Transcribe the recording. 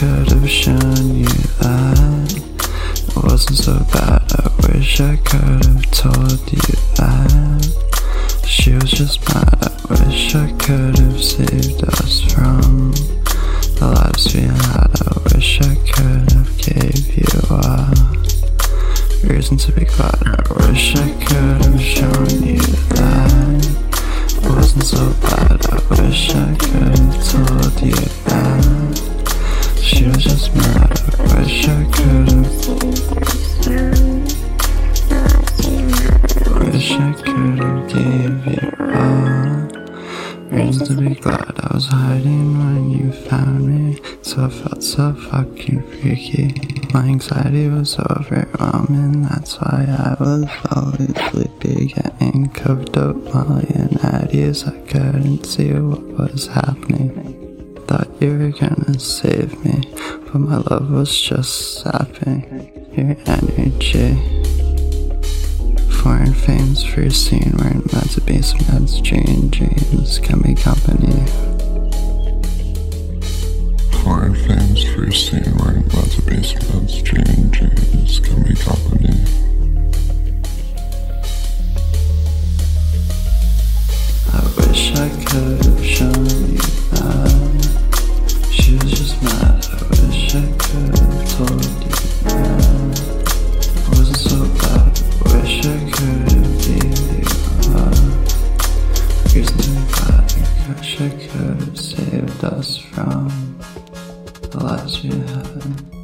could have shown you that it wasn't so bad. I wish I could have told you that she was just mad. I wish I could have saved us from the lives we had. I wish I could have gave you a reason to be glad. I wish I could have shown you that. That she just mad. I wish I could have. Wish I could have gave you a reason to be glad I was hiding when you found me. So I felt so fucking freaky. My anxiety was so overwhelming. That's why I was always sleepy, getting coked up, Molly and Addies. I couldn't see what was happening. I thought you were gonna save me, but my love was just sapping your energy. Foreign fame's first scene wearing meds of base meds, dream dreams, can be company. Foreign fame's first scene wearing lots of basements, dream dreams, I could have saved us from the lives we had.